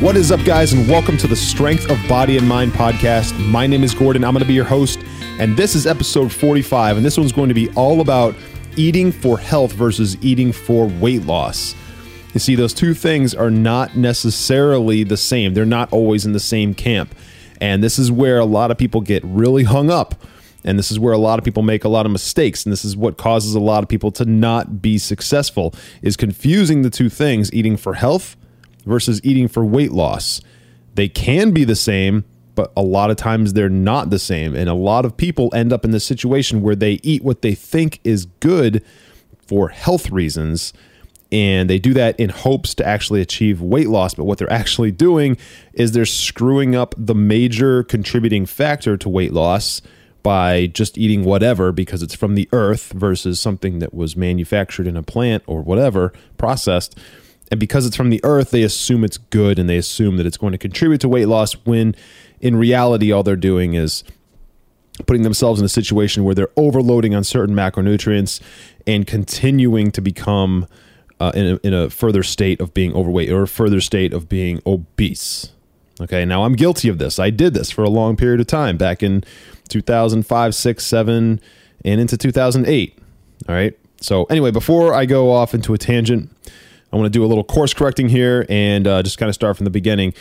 What is up, guys, and welcome to the Strength of Body and Mind podcast. My name is Gordon. I'm going to be your host, and this is episode 45. And this one's going to be all about eating for health versus eating for weight loss. You see, those two things are not necessarily the same, they're not always in the same camp. And this is where a lot of people get really hung up. And this is where a lot of people make a lot of mistakes. And this is what causes a lot of people to not be successful is confusing the two things, eating for health versus eating for weight loss. They can be the same, but a lot of times they're not the same. And a lot of people end up in the situation where they eat what they think is good for health reasons. And they do that in hopes to actually achieve weight loss. But what they're actually doing is they're screwing up the major contributing factor to weight loss by just eating whatever because it's from the earth versus something that was manufactured in a plant or whatever, processed and because it's from the earth, they assume it's good and they assume that it's going to contribute to weight loss when in reality, all they're doing is putting themselves in a situation where they're overloading on certain macronutrients and continuing to become uh, in, a, in a further state of being overweight or a further state of being obese. Okay, now I'm guilty of this. I did this for a long period of time back in 2005, 6, 7, and into 2008. All right. So, anyway, before I go off into a tangent, I want to do a little course correcting here and uh, just kind of start from the beginning.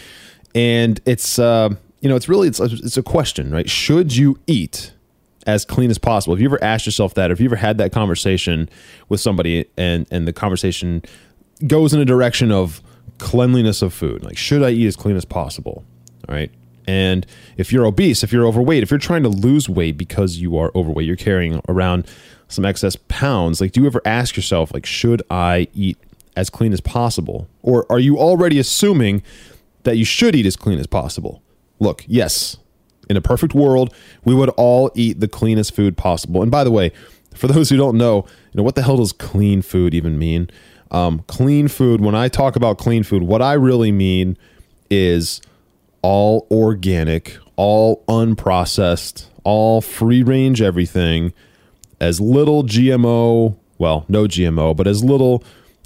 And it's uh, you know it's really it's it's a question, right? Should you eat as clean as possible? Have you ever asked yourself that, or have you ever had that conversation with somebody, and and the conversation goes in a direction of cleanliness of food, like should I eat as clean as possible? All right. And if you're obese, if you're overweight, if you're trying to lose weight because you are overweight, you're carrying around some excess pounds, like do you ever ask yourself, like, should I eat as clean as possible? Or are you already assuming that you should eat as clean as possible? Look, yes, in a perfect world, we would all eat the cleanest food possible. And by the way, for those who don't know, you know what the hell does clean food even mean? Um, clean food. When I talk about clean food, what I really mean is all organic, all unprocessed, all free range everything, as little GMO, well, no GMO, but as little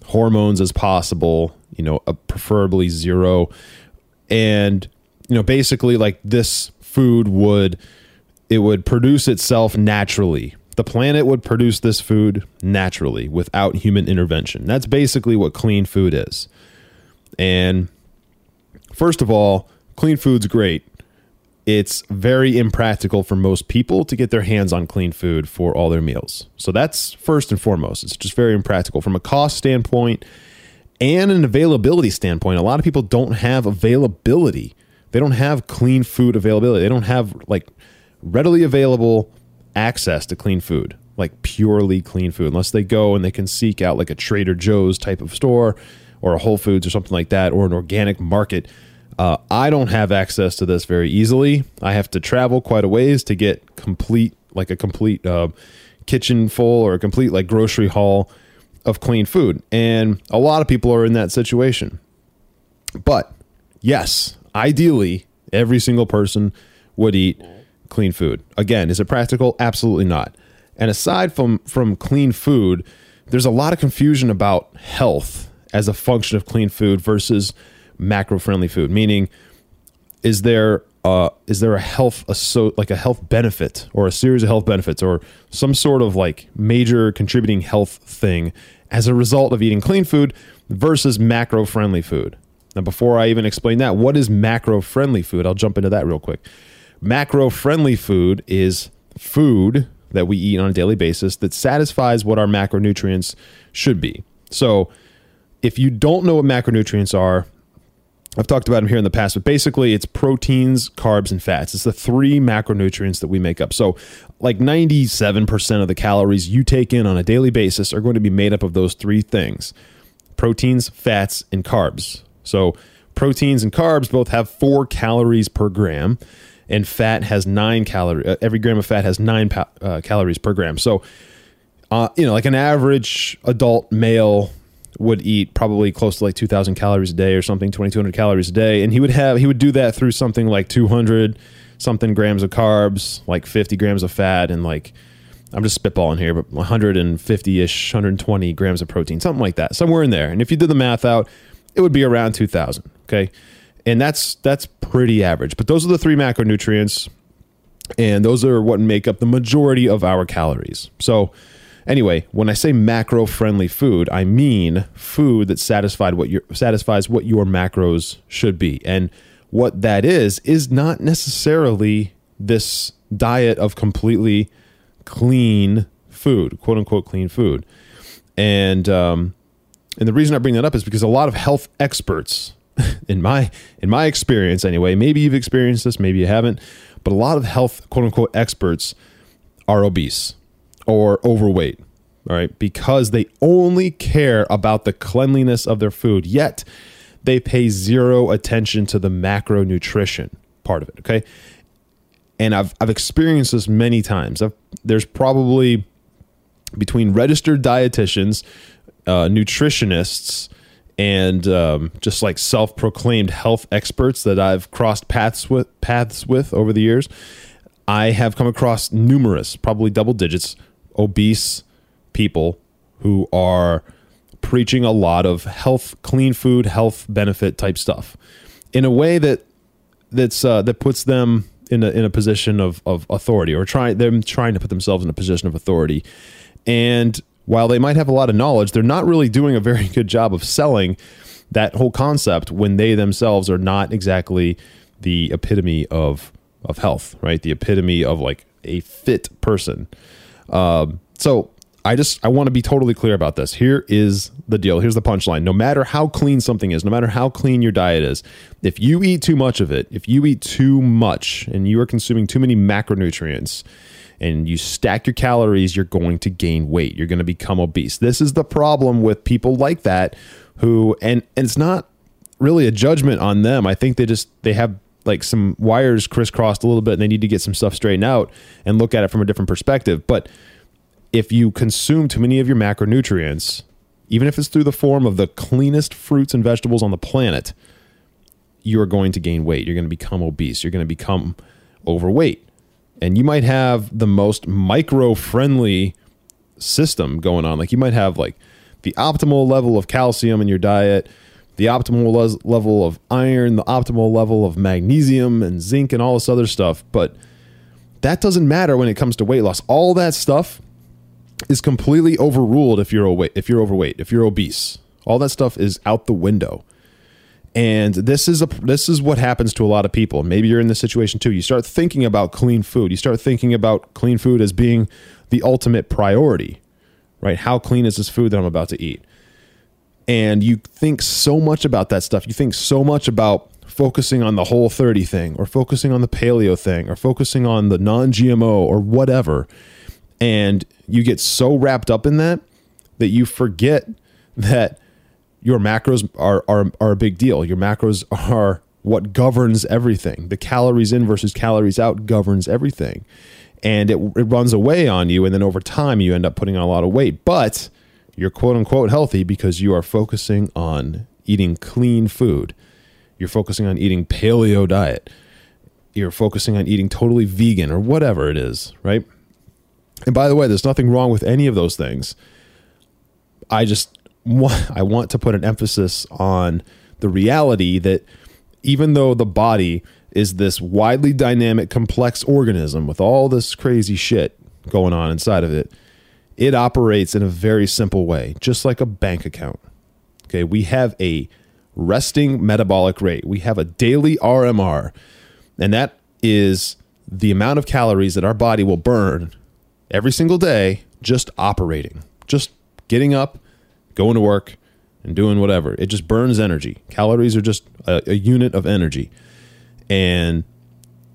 hormones as possible, you know, uh, preferably zero. And, you know, basically like this food would it would produce itself naturally. The planet would produce this food naturally without human intervention. That's basically what clean food is. And first of all, clean food's great it's very impractical for most people to get their hands on clean food for all their meals. So that's first and foremost. It's just very impractical from a cost standpoint and an availability standpoint. A lot of people don't have availability. They don't have clean food availability. They don't have like readily available access to clean food, like purely clean food, unless they go and they can seek out like a Trader Joe's type of store or a Whole Foods or something like that or an organic market uh, I don't have access to this very easily. I have to travel quite a ways to get complete, like a complete uh, kitchen full or a complete like grocery haul of clean food. And a lot of people are in that situation. But yes, ideally, every single person would eat clean food. Again, is it practical? Absolutely not. And aside from from clean food, there's a lot of confusion about health as a function of clean food versus macro friendly food? Meaning, is there uh, is there a health a so like a health benefit or a series of health benefits or some sort of like major contributing health thing as a result of eating clean food versus macro friendly food? Now, before I even explain that, what is macro friendly food? I'll jump into that real quick. Macro friendly food is food that we eat on a daily basis that satisfies what our macronutrients should be. So, if you don't know what macronutrients are, I've talked about them here in the past, but basically it's proteins, carbs, and fats. It's the three macronutrients that we make up. So, like 97% of the calories you take in on a daily basis are going to be made up of those three things proteins, fats, and carbs. So, proteins and carbs both have four calories per gram, and fat has nine calories. Uh, every gram of fat has nine pa- uh, calories per gram. So, uh, you know, like an average adult male would eat probably close to like 2000 calories a day or something 2200 calories a day. And he would have he would do that through something like 200 something grams of carbs like 50 grams of fat and like i'm just spitballing here but 150ish 120 grams of protein something like that somewhere in there. And if you did the math out it would be around 2000 okay? And that's that's pretty average. But those are the three macronutrients and those are what make up the majority of our calories. So Anyway, when I say macro friendly food, I mean food that satisfied what your satisfies what your macros should be. And what that is is not necessarily this diet of completely clean food, quote unquote clean food. And um, and the reason I bring that up is because a lot of health experts, in my in my experience anyway, maybe you've experienced this, maybe you haven't, but a lot of health quote unquote experts are obese or overweight, all right, because they only care about the cleanliness of their food, yet they pay zero attention to the macronutrition part of it, okay? And I've, I've experienced this many times. I've, there's probably between registered dietitians, uh, nutritionists, and um, just like self-proclaimed health experts that I've crossed paths with paths with over the years, I have come across numerous, probably double digits, obese people who are preaching a lot of health, clean food, health benefit type stuff in a way that that's uh, that puts them in a in a position of of authority or trying them trying to put themselves in a position of authority. And while they might have a lot of knowledge, they're not really doing a very good job of selling that whole concept when they themselves are not exactly the epitome of of health, right? The epitome of like a fit person. Um, so I just I want to be totally clear about this. Here is the deal. Here's the punchline. No matter how clean something is, no matter how clean your diet is, if you eat too much of it, if you eat too much and you are consuming too many macronutrients and you stack your calories, you're going to gain weight. You're going to become obese. This is the problem with people like that who and and it's not really a judgment on them. I think they just they have like some wires crisscrossed a little bit and they need to get some stuff straightened out and look at it from a different perspective. But if you consume too many of your macronutrients, even if it's through the form of the cleanest fruits and vegetables on the planet, you're going to gain weight. You're going to become obese. You're going to become overweight. And you might have the most micro friendly system going on. Like you might have like the optimal level of calcium in your diet, the optimal level of iron, the optimal level of magnesium and zinc and all this other stuff. But that doesn't matter when it comes to weight loss. All that stuff is completely overruled if you're overweight, if you're overweight, if you're obese. All that stuff is out the window. And this is a this is what happens to a lot of people. Maybe you're in this situation too. You start thinking about clean food. You start thinking about clean food as being the ultimate priority. Right? How clean is this food that I'm about to eat? And you think so much about that stuff. You think so much about focusing on the whole 30 thing or focusing on the paleo thing or focusing on the non-GMO or whatever and you get so wrapped up in that that you forget that your macros are, are, are a big deal. Your macros are what governs everything. The calories in versus calories out governs everything. And it, it runs away on you. And then over time, you end up putting on a lot of weight. But you're quote unquote healthy because you are focusing on eating clean food. You're focusing on eating paleo diet. You're focusing on eating totally vegan or whatever it is, right? And by the way, there's nothing wrong with any of those things. I just want, I want to put an emphasis on the reality that even though the body is this widely dynamic, complex organism with all this crazy shit going on inside of it, it operates in a very simple way, just like a bank account. Okay, we have a resting metabolic rate. We have a daily RMR, and that is the amount of calories that our body will burn every single day just operating, just getting up, going to work, and doing whatever. It just burns energy. Calories are just a, a unit of energy. And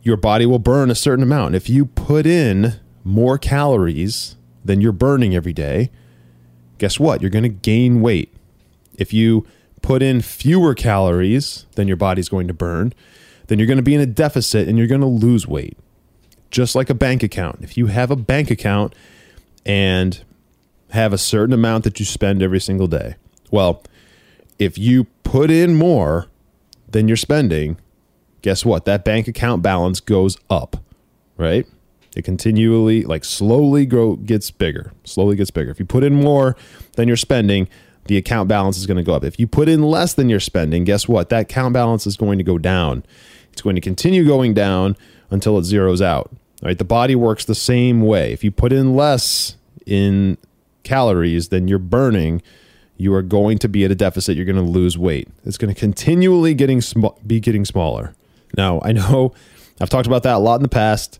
your body will burn a certain amount. If you put in more calories than you're burning every day, guess what? You're going to gain weight. If you put in fewer calories than your body's going to burn, then you're going to be in a deficit and you're going to lose weight. Just like a bank account. If you have a bank account and have a certain amount that you spend every single day, well, if you put in more than you're spending, guess what? That bank account balance goes up, right? It continually, like slowly grow, gets bigger, slowly gets bigger. If you put in more than you're spending, the account balance is going to go up. If you put in less than you're spending, guess what? That account balance is going to go down. It's going to continue going down until it zeroes out. Right? The body works the same way. If you put in less in calories than you're burning, you are going to be at a deficit. You're going to lose weight. It's going to continually getting sm- be getting smaller. Now, I know I've talked about that a lot in the past.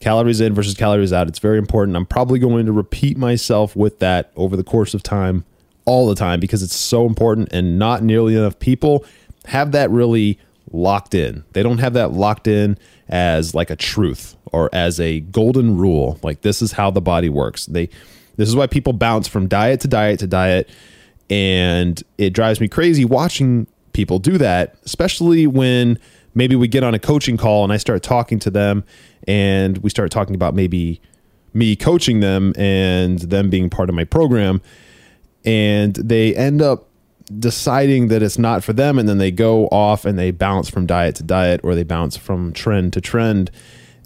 Calories in versus calories out. It's very important. I'm probably going to repeat myself with that over the course of time, all the time, because it's so important and not nearly enough people have that really locked in. They don't have that locked in as like a truth or as a golden rule. Like this is how the body works. They this is why people bounce from diet to diet to diet and it drives me crazy watching people do that, especially when maybe we get on a coaching call and I start talking to them and we start talking about maybe me coaching them and them being part of my program. And they end up deciding that it's not for them and then they go off and they bounce from diet to diet or they bounce from trend to trend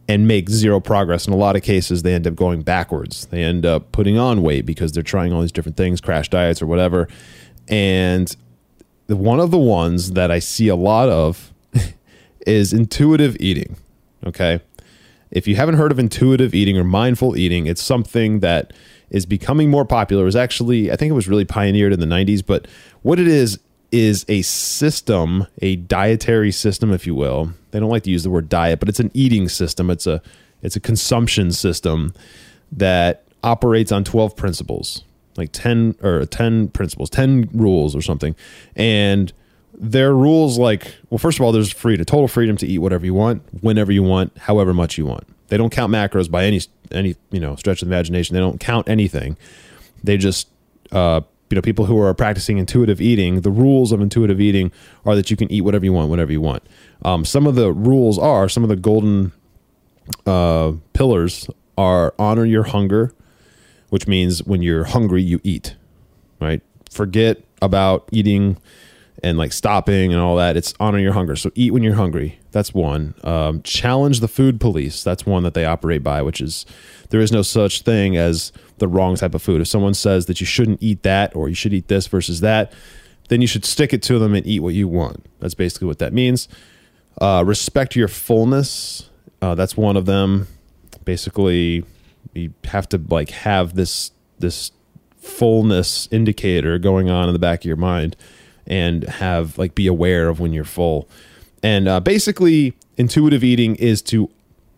and make zero progress. In a lot of cases they end up going backwards. They end up putting on weight because they're trying all these different things crash diets or whatever. And one of the ones that i see a lot of is intuitive eating okay if you haven't heard of intuitive eating or mindful eating it's something that is becoming more popular. It was actually, I think it was really pioneered in the 90s, but what it is is a system, a dietary system, if you will. They don't like to use the word diet, but it's an eating system. It's a it's a consumption system that operates on 12 principles, like 10 or 10 principles, 10 rules or something. And their rules like, well, first of all, there's freedom, total freedom to eat whatever you want, whenever you want, however much you want. They don't count macros by any any you know stretch of the imagination. They don't count anything. They just uh, you know people who are practicing intuitive eating. The rules of intuitive eating are that you can eat whatever you want, whenever you want. Um, some of the rules are some of the golden uh, pillars are honor your hunger, which means when you're hungry you eat. Right. Forget about eating and like stopping and all that. It's honor your hunger. So eat when you're hungry. That's one. Um, challenge the food police. That's one that they operate by, which is there is no such thing as the wrong type of food. If someone says that you shouldn't eat that or you should eat this versus that, then you should stick it to them and eat what you want. That's basically what that means. Uh, respect your fullness. Uh, that's one of them. Basically, you have to like have this this fullness indicator going on in the back of your mind and have like be aware of when you're full. And uh, basically, intuitive eating is to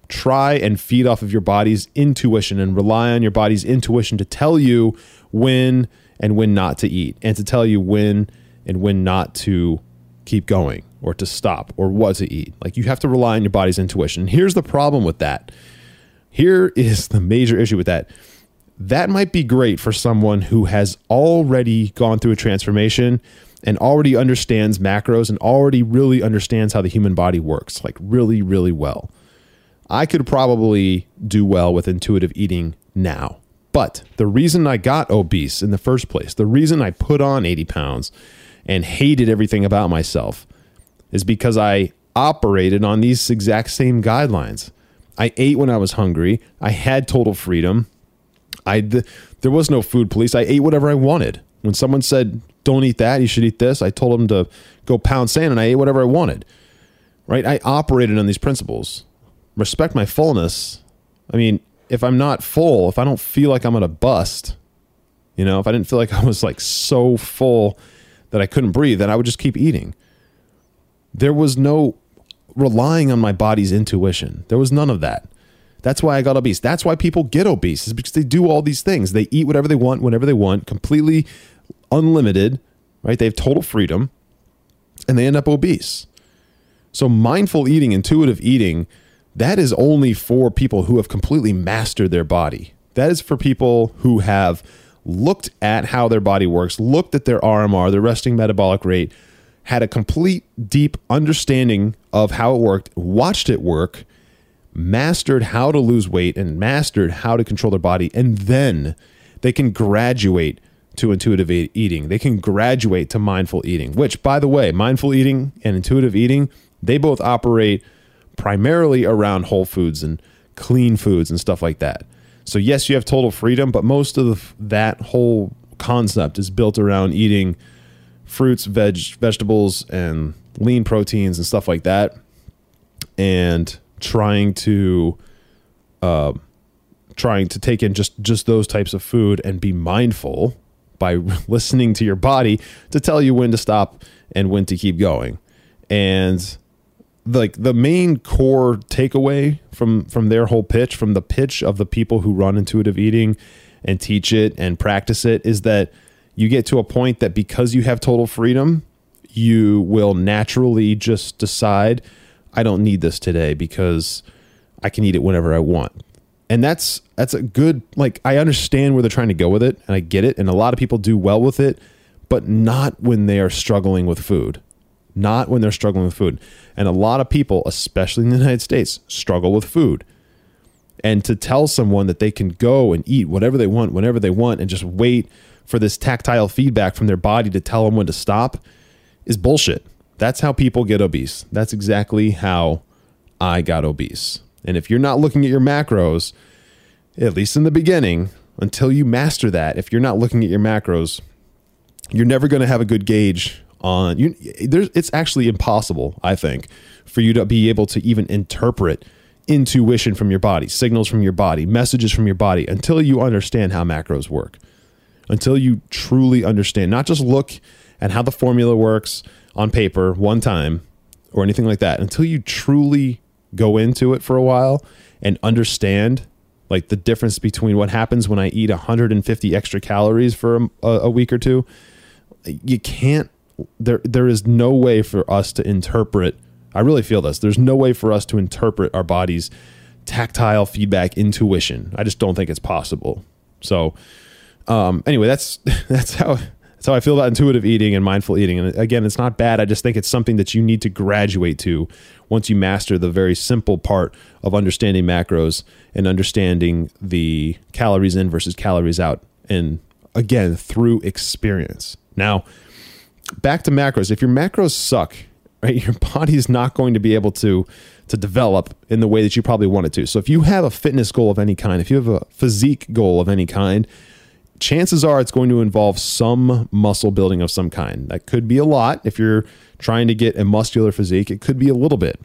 try and feed off of your body's intuition and rely on your body's intuition to tell you when and when not to eat and to tell you when and when not to keep going or to stop or what to eat. Like you have to rely on your body's intuition. Here's the problem with that. Here is the major issue with that. That might be great for someone who has already gone through a transformation and already understands macros and already really understands how the human body works, like really, really well. I could probably do well with intuitive eating now. But the reason I got obese in the first place, the reason I put on 80 pounds and hated everything about myself is because I operated on these exact same guidelines. I ate when I was hungry. I had total freedom. I there was no food police. I ate whatever I wanted. When someone said don't eat that. You should eat this. I told him to go pound sand and I ate whatever I wanted. Right? I operated on these principles. Respect my fullness. I mean, if I'm not full, if I don't feel like I'm going to bust, you know, if I didn't feel like I was like so full that I couldn't breathe, then I would just keep eating. There was no relying on my body's intuition. There was none of that. That's why I got obese. That's why people get obese is because they do all these things. They eat whatever they want, whenever they want, completely unlimited, right? They have total freedom and they end up obese. So, mindful eating, intuitive eating, that is only for people who have completely mastered their body. That is for people who have looked at how their body works, looked at their RMR, their resting metabolic rate, had a complete deep understanding of how it worked, watched it work, mastered how to lose weight, and mastered how to control their body. And then they can graduate to intuitive eating. They can graduate to mindful eating, which, by the way, mindful eating and intuitive eating, they both operate primarily around whole foods and clean foods and stuff like that. So, yes, you have total freedom, but most of the, that whole concept is built around eating fruits, veg, vegetables, and lean proteins and stuff like that, and trying to, uh, trying to take in just just those types of food and be mindful by listening to your body to tell you when to stop and when to keep going. And like the main core takeaway from from their whole pitch, from the pitch of the people who run intuitive eating and teach it and practice it is that you get to a point that because you have total freedom, you will naturally just decide I don't need this today because I can eat it whenever I want and that's that's a good like i understand where they're trying to go with it and i get it and a lot of people do well with it but not when they are struggling with food. Not when they're struggling with food. And a lot of people especially in the united states struggle with food. And to tell someone that they can go and eat whatever they want whenever they want and just wait for this tactile feedback from their body to tell them when to stop is bullshit. That's how people get obese. That's exactly how i got obese and if you're not looking at your macros, at least in the beginning, until you master that, if you're not looking at your macros, you're never going to have a good gauge on you there's it's actually impossible, I think, for you to be able to even interpret intuition from your body, signals from your body, messages from your body until you understand how macros work. Until you truly understand, not just look at how the formula works on paper one time or anything like that, until you truly go into it for a while and understand like the difference between what happens when I eat 150 extra calories for a, a week or two, you can't. There, there is no way for us to interpret. I really feel this. There's no way for us to interpret our body's tactile feedback intuition. I just don't think it's possible. So, um, anyway, that's that's how that's how I feel about intuitive eating and mindful eating. And again, it's not bad. I just think it's something that you need to graduate to once you master the very simple part of understanding macros and understanding the calories in versus calories out. And again, through experience. Now, back to macros. If your macros suck, right, your body is not going to be able to to develop in the way that you probably want it to. So if you have a fitness goal of any kind, if you have a physique goal of any kind, chances are it's going to involve some muscle building of some kind. That could be a lot if you're trying to get a muscular physique, it could be a little bit.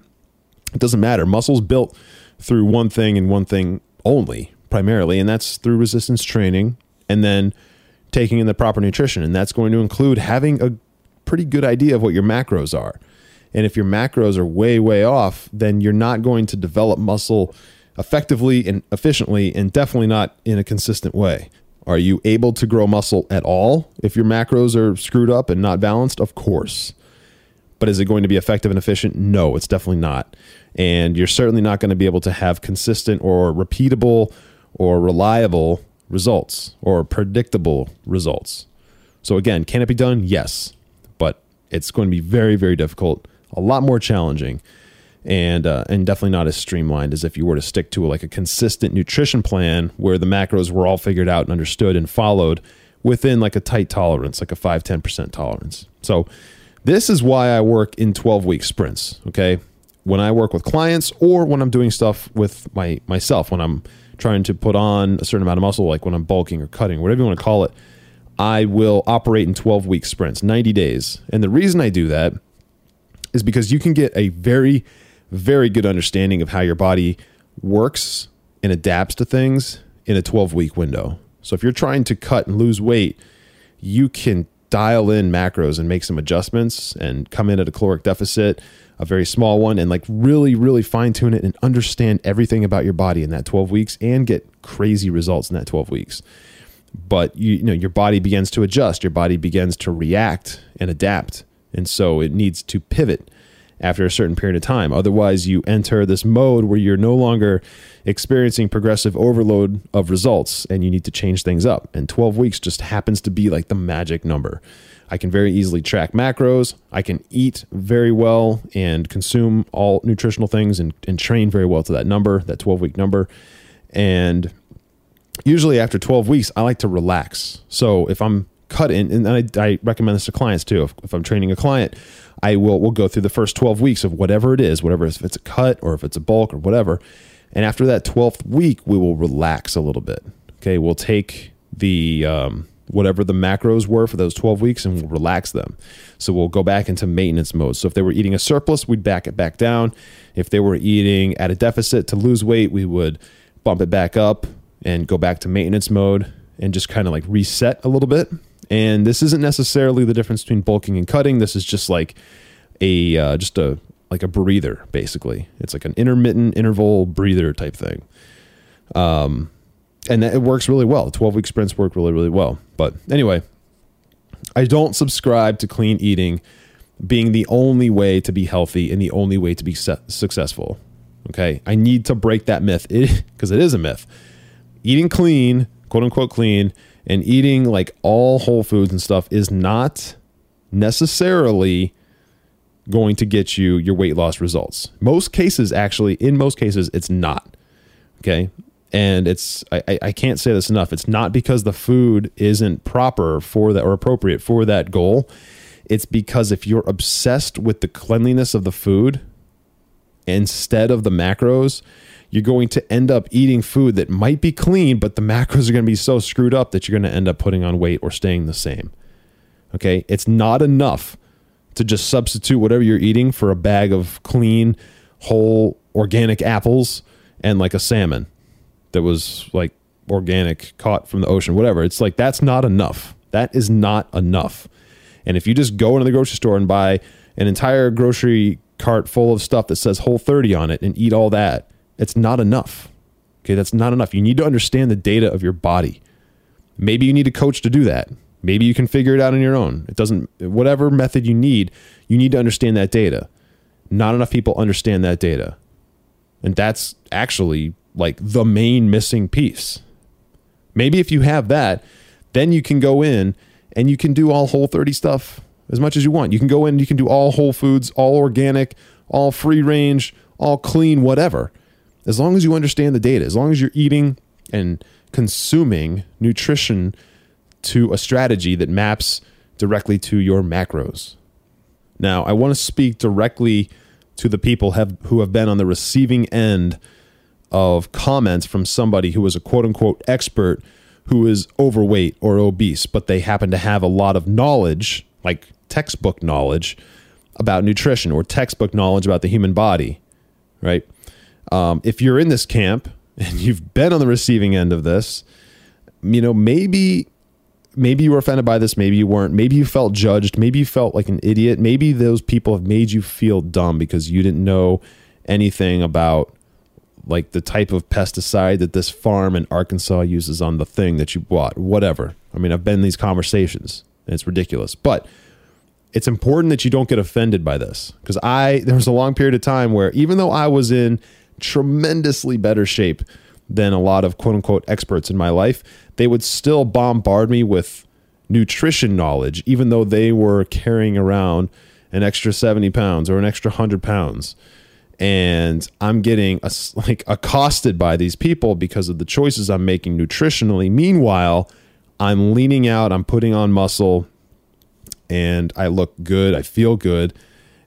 It doesn't matter. Muscle's built through one thing and one thing only, primarily, and that's through resistance training and then taking in the proper nutrition. And that's going to include having a pretty good idea of what your macros are. And if your macros are way, way off, then you're not going to develop muscle effectively and efficiently, and definitely not in a consistent way. Are you able to grow muscle at all if your macros are screwed up and not balanced? Of course. But is it going to be effective and efficient? No, it's definitely not. And you're certainly not going to be able to have consistent or repeatable or reliable results or predictable results. So, again, can it be done? Yes. But it's going to be very, very difficult, a lot more challenging and uh, and definitely not as streamlined as if you were to stick to like a consistent nutrition plan where the macros were all figured out and understood and followed within like a tight tolerance, like a 5 10% tolerance. So this is why I work in 12 week sprints, okay? When I work with clients or when I'm doing stuff with my myself when I'm trying to put on a certain amount of muscle like when I'm bulking or cutting, whatever you want to call it, I will operate in 12 week sprints, 90 days. And the reason I do that is because you can get a very very good understanding of how your body works and adapts to things in a 12 week window. So if you're trying to cut and lose weight, you can dial in macros and make some adjustments and come in at a caloric deficit, a very small one, and like really, really fine tune it and understand everything about your body in that 12 weeks and get crazy results in that 12 weeks. but you, you know your body begins to adjust, your body begins to react and adapt, and so it needs to pivot after a certain period of time. Otherwise, you enter this mode where you're no longer experiencing progressive overload of results and you need to change things up. And 12 weeks just happens to be like the magic number. I can very easily track macros. I can eat very well and consume all nutritional things and, and train very well to that number, that 12 week number. And usually after 12 weeks, I like to relax. So if I'm cutting, and I, I recommend this to clients too, if, if I'm training a client, I will we'll go through the first 12 weeks of whatever it is, whatever if it's a cut or if it's a bulk or whatever. And after that 12th week, we will relax a little bit. Okay, we'll take the um, whatever the macros were for those 12 weeks and we'll relax them. So we'll go back into maintenance mode. So if they were eating a surplus, we'd back it back down. If they were eating at a deficit to lose weight, we would bump it back up and go back to maintenance mode and just kind of like reset a little bit. And this isn't necessarily the difference between bulking and cutting. This is just like a uh, just a like a breather basically. It's like an intermittent interval breather type thing. Um, and it works really well. 12 week sprints work really really well. But anyway, I don't subscribe to clean eating being the only way to be healthy and the only way to be successful. Okay, I need to break that myth because it, it is a myth. Eating clean, quote unquote clean, and eating like all whole foods and stuff is not necessarily going to get you your weight loss results. Most cases, actually, in most cases, it's not. Okay. And it's, I, I can't say this enough. It's not because the food isn't proper for that or appropriate for that goal. It's because if you're obsessed with the cleanliness of the food instead of the macros, you're going to end up eating food that might be clean, but the macros are going to be so screwed up that you're going to end up putting on weight or staying the same. Okay. It's not enough to just substitute whatever you're eating for a bag of clean, whole, organic apples and like a salmon that was like organic, caught from the ocean, whatever. It's like that's not enough. That is not enough. And if you just go into the grocery store and buy an entire grocery cart full of stuff that says whole 30 on it and eat all that, it's not enough. Okay, that's not enough. You need to understand the data of your body. Maybe you need a coach to do that. Maybe you can figure it out on your own. It doesn't, whatever method you need, you need to understand that data. Not enough people understand that data. And that's actually like the main missing piece. Maybe if you have that, then you can go in and you can do all whole 30 stuff as much as you want. You can go in, you can do all whole foods, all organic, all free range, all clean, whatever. As long as you understand the data, as long as you're eating and consuming nutrition to a strategy that maps directly to your macros. Now, I want to speak directly to the people have, who have been on the receiving end of comments from somebody who is a quote unquote expert who is overweight or obese, but they happen to have a lot of knowledge, like textbook knowledge about nutrition or textbook knowledge about the human body, right? Um, if you're in this camp and you've been on the receiving end of this, you know, maybe maybe you were offended by this, maybe you weren't. Maybe you felt judged, maybe you felt like an idiot. Maybe those people have made you feel dumb because you didn't know anything about like the type of pesticide that this farm in Arkansas uses on the thing that you bought, whatever. I mean, I've been in these conversations and it's ridiculous. But it's important that you don't get offended by this because I there was a long period of time where even though I was in tremendously better shape than a lot of quote unquote experts in my life, they would still bombard me with nutrition knowledge, even though they were carrying around an extra 70 pounds or an extra 100 pounds. And I'm getting like accosted by these people because of the choices I'm making nutritionally. Meanwhile, I'm leaning out, I'm putting on muscle, and I look good, I feel good.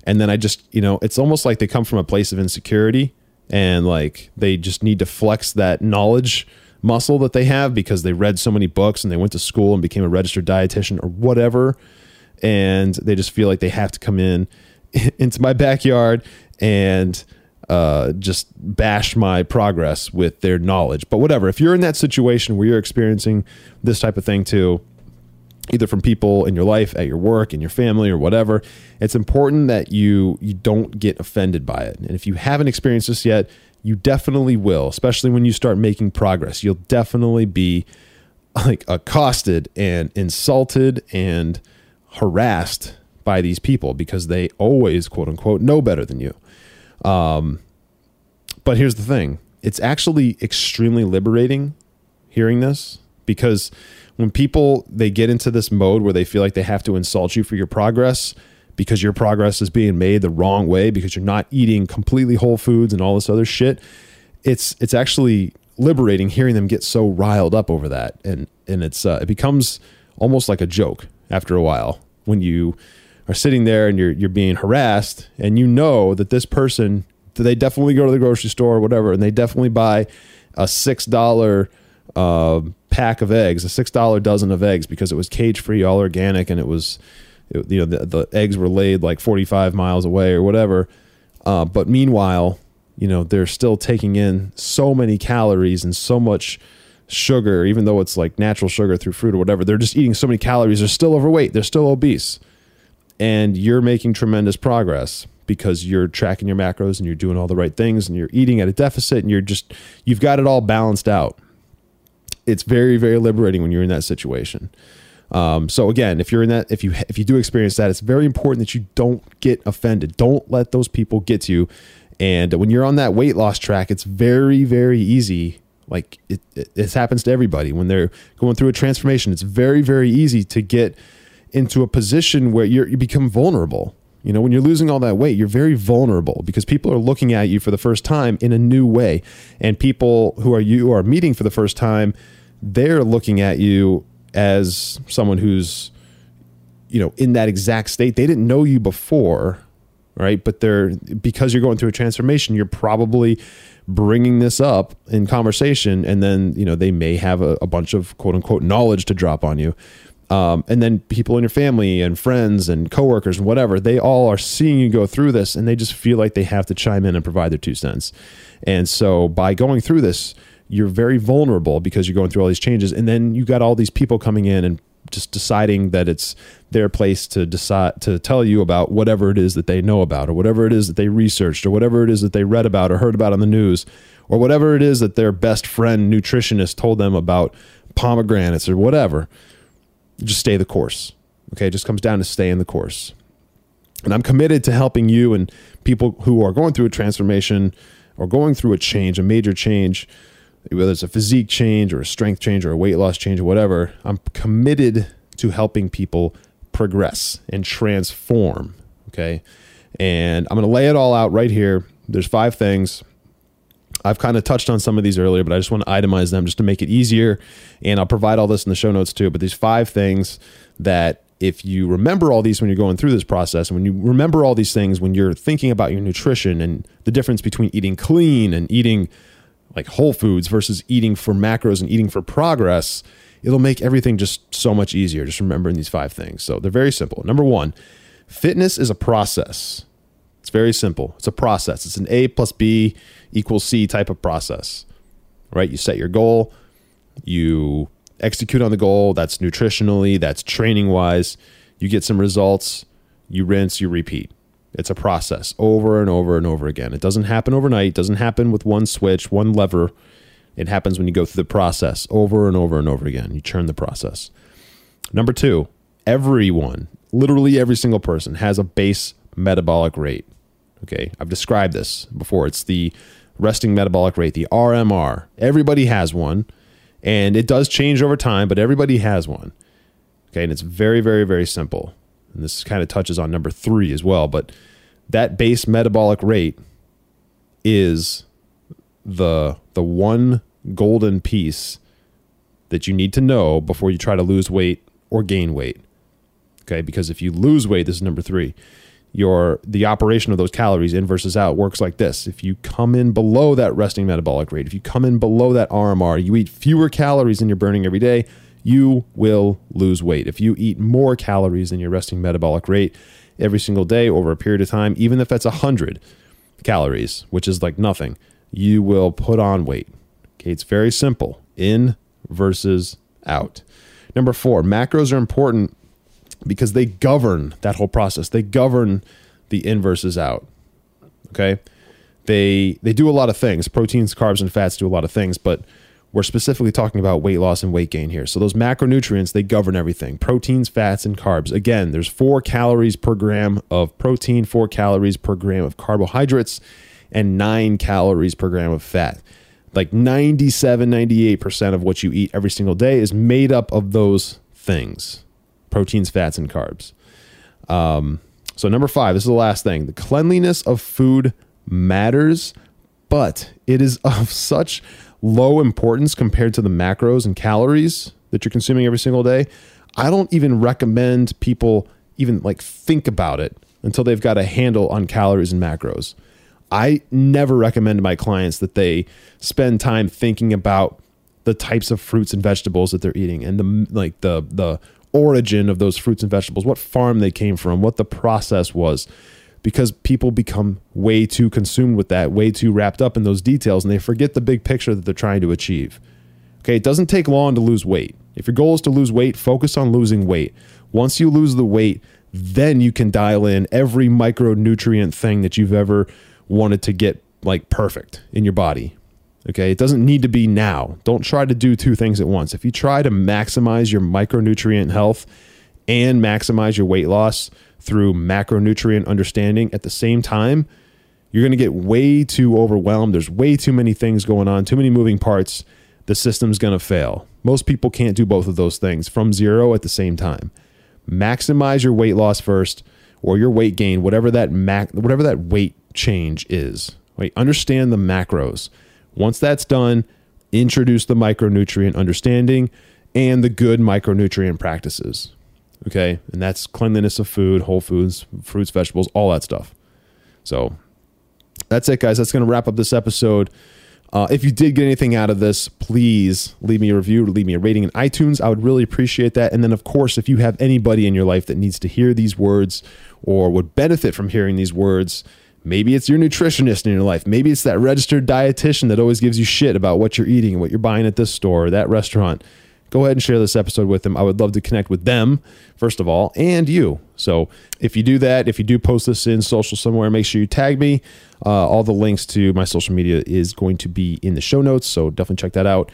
And then I just, you know, it's almost like they come from a place of insecurity and like they just need to flex that knowledge muscle that they have because they read so many books and they went to school and became a registered dietitian or whatever and they just feel like they have to come in into my backyard and uh, just bash my progress with their knowledge. But whatever, if you're in that situation where you're experiencing this type of thing too, either from people in your life, at your work, in your family, or whatever, it's important that you you don't get offended by it. And if you haven't experienced this yet, you definitely will, especially when you start making progress. You'll definitely be like accosted and insulted and harassed by these people because they always quote unquote know better than you. Um, but here's the thing it's actually extremely liberating hearing this because when people they get into this mode where they feel like they have to insult you for your progress because your progress is being made the wrong way because you're not eating completely whole foods and all this other shit it's it's actually liberating hearing them get so riled up over that. And and it's uh, it becomes almost like a joke after a while when you are sitting there and you're you're being harassed and you know that this person they definitely go to the grocery store or whatever and they definitely buy a six dollar uh, pack of eggs a six dollar dozen of eggs because it was cage free all organic and it was it, you know the, the eggs were laid like 45 miles away or whatever. Uh, but meanwhile you know they're still taking in so many calories and so much sugar even though it's like natural sugar through fruit or whatever they're just eating so many calories they're still overweight they're still obese. And you're making tremendous progress because you're tracking your macros and you're doing all the right things and you're eating at a deficit and you're just you've got it all balanced out it's very very liberating when you're in that situation. Um, so again if you're in that if you if you do experience that it's very important that you don't get offended. Don't let those people get to you. And when you're on that weight loss track it's very very easy. Like it, it, it happens to everybody. When they're going through a transformation it's very very easy to get into a position where you become vulnerable. You know, when you're losing all that weight, you're very vulnerable because people are looking at you for the first time in a new way. And people who are you are meeting for the first time, they're looking at you as someone who's you know, in that exact state. They didn't know you before, right? But they're because you're going through a transformation, you're probably bringing this up in conversation and then, you know, they may have a, a bunch of quote unquote knowledge to drop on you um, and then people in your family and friends and coworkers and whatever, they all are seeing you go through this and they just feel like they have to chime in and provide their two cents. And so by going through this, you're very vulnerable because you're going through all these changes. And then you got all these people coming in and just deciding that it's their place to decide to tell you about whatever it is that they know about or whatever it is that they researched or whatever it is that they read about or heard about on the news or whatever it is that their best friend nutritionist told them about pomegranates or whatever just stay the course. Okay, it just comes down to stay in the course. And I'm committed to helping you and people who are going through a transformation or going through a change, a major change, whether it's a physique change or a strength change or a weight loss change or whatever. I'm committed to helping people progress and transform. Okay. And I'm going to lay it all out right here. There's five things I've kind of touched on some of these earlier, but I just want to itemize them just to make it easier. And I'll provide all this in the show notes too. But these five things that if you remember all these when you're going through this process, and when you remember all these things when you're thinking about your nutrition and the difference between eating clean and eating like whole foods versus eating for macros and eating for progress, it'll make everything just so much easier. Just remembering these five things. So they're very simple. Number one, fitness is a process. It's very simple. It's a process. It's an A plus B equals C type of process, right? You set your goal, you execute on the goal. That's nutritionally, that's training wise. You get some results, you rinse, you repeat. It's a process over and over and over again. It doesn't happen overnight, it doesn't happen with one switch, one lever. It happens when you go through the process over and over and over again. You churn the process. Number two, everyone, literally every single person, has a base metabolic rate. Okay, I've described this before. It's the resting metabolic rate, the RMR. Everybody has one, and it does change over time, but everybody has one. Okay, and it's very, very, very simple. And this kind of touches on number three as well, but that base metabolic rate is the the one golden piece that you need to know before you try to lose weight or gain weight. Okay, because if you lose weight, this is number three your the operation of those calories in versus out works like this. If you come in below that resting metabolic rate, if you come in below that RMR, you eat fewer calories than you're burning every day, you will lose weight. If you eat more calories than your resting metabolic rate every single day over a period of time, even if that's 100 calories, which is like nothing, you will put on weight. Okay, it's very simple. In versus out. Number 4, macros are important because they govern that whole process. They govern the in versus out. Okay? They they do a lot of things. Proteins, carbs and fats do a lot of things, but we're specifically talking about weight loss and weight gain here. So those macronutrients, they govern everything. Proteins, fats, and carbs. Again, there's 4 calories per gram of protein, 4 calories per gram of carbohydrates, and 9 calories per gram of fat. Like 97, 98% of what you eat every single day is made up of those things. Proteins, fats, and carbs. Um, so number 5, this is the last thing. The cleanliness of food matters, but it is of such low importance compared to the macros and calories that you're consuming every single day, I don't even recommend people even like think about it until they've got a handle on calories and macros. I never recommend to my clients that they spend time thinking about the types of fruits and vegetables that they're eating and the like the the origin of those fruits and vegetables, what farm they came from, what the process was because people become way too consumed with that, way too wrapped up in those details, and they forget the big picture that they're trying to achieve. Okay, it doesn't take long to lose weight. If your goal is to lose weight, focus on losing weight. Once you lose the weight, then you can dial in every micronutrient thing that you've ever wanted to get like perfect in your body. Okay, it doesn't need to be now. Don't try to do two things at once. If you try to maximize your micronutrient health and maximize your weight loss, through macronutrient understanding at the same time, you're going to get way too overwhelmed. There's way too many things going on, too many moving parts. The system's going to fail. Most people can't do both of those things from zero at the same time. Maximize your weight loss first or your weight gain, whatever that mac whatever that weight change is. Right? Understand the macros. Once that's done, introduce the micronutrient understanding and the good micronutrient practices. Okay. And that's cleanliness of food, whole foods, fruits, vegetables, all that stuff. So that's it, guys. That's going to wrap up this episode. Uh, if you did get anything out of this, please leave me a review, leave me a rating in iTunes. I would really appreciate that. And then, of course, if you have anybody in your life that needs to hear these words or would benefit from hearing these words, maybe it's your nutritionist in your life. Maybe it's that registered dietitian that always gives you shit about what you're eating and what you're buying at this store or that restaurant go ahead and share this episode with them. I would love to connect with them, first of all, and you. So if you do that, if you do post this in social somewhere, make sure you tag me. Uh, all the links to my social media is going to be in the show notes. So definitely check that out.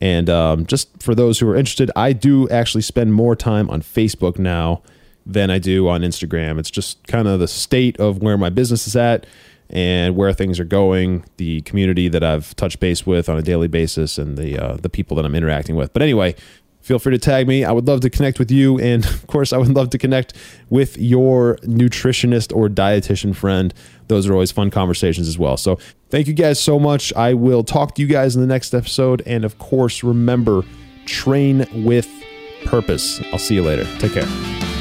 And um, just for those who are interested, I do actually spend more time on Facebook now than I do on Instagram. It's just kind of the state of where my business is at and where things are going, the community that I've touched base with on a daily basis, and the uh, the people that I'm interacting with. But anyway, feel free to tag me. I would love to connect with you, and of course, I would love to connect with your nutritionist or dietitian friend. Those are always fun conversations as well. So, thank you guys so much. I will talk to you guys in the next episode, and of course, remember train with purpose. I'll see you later. Take care.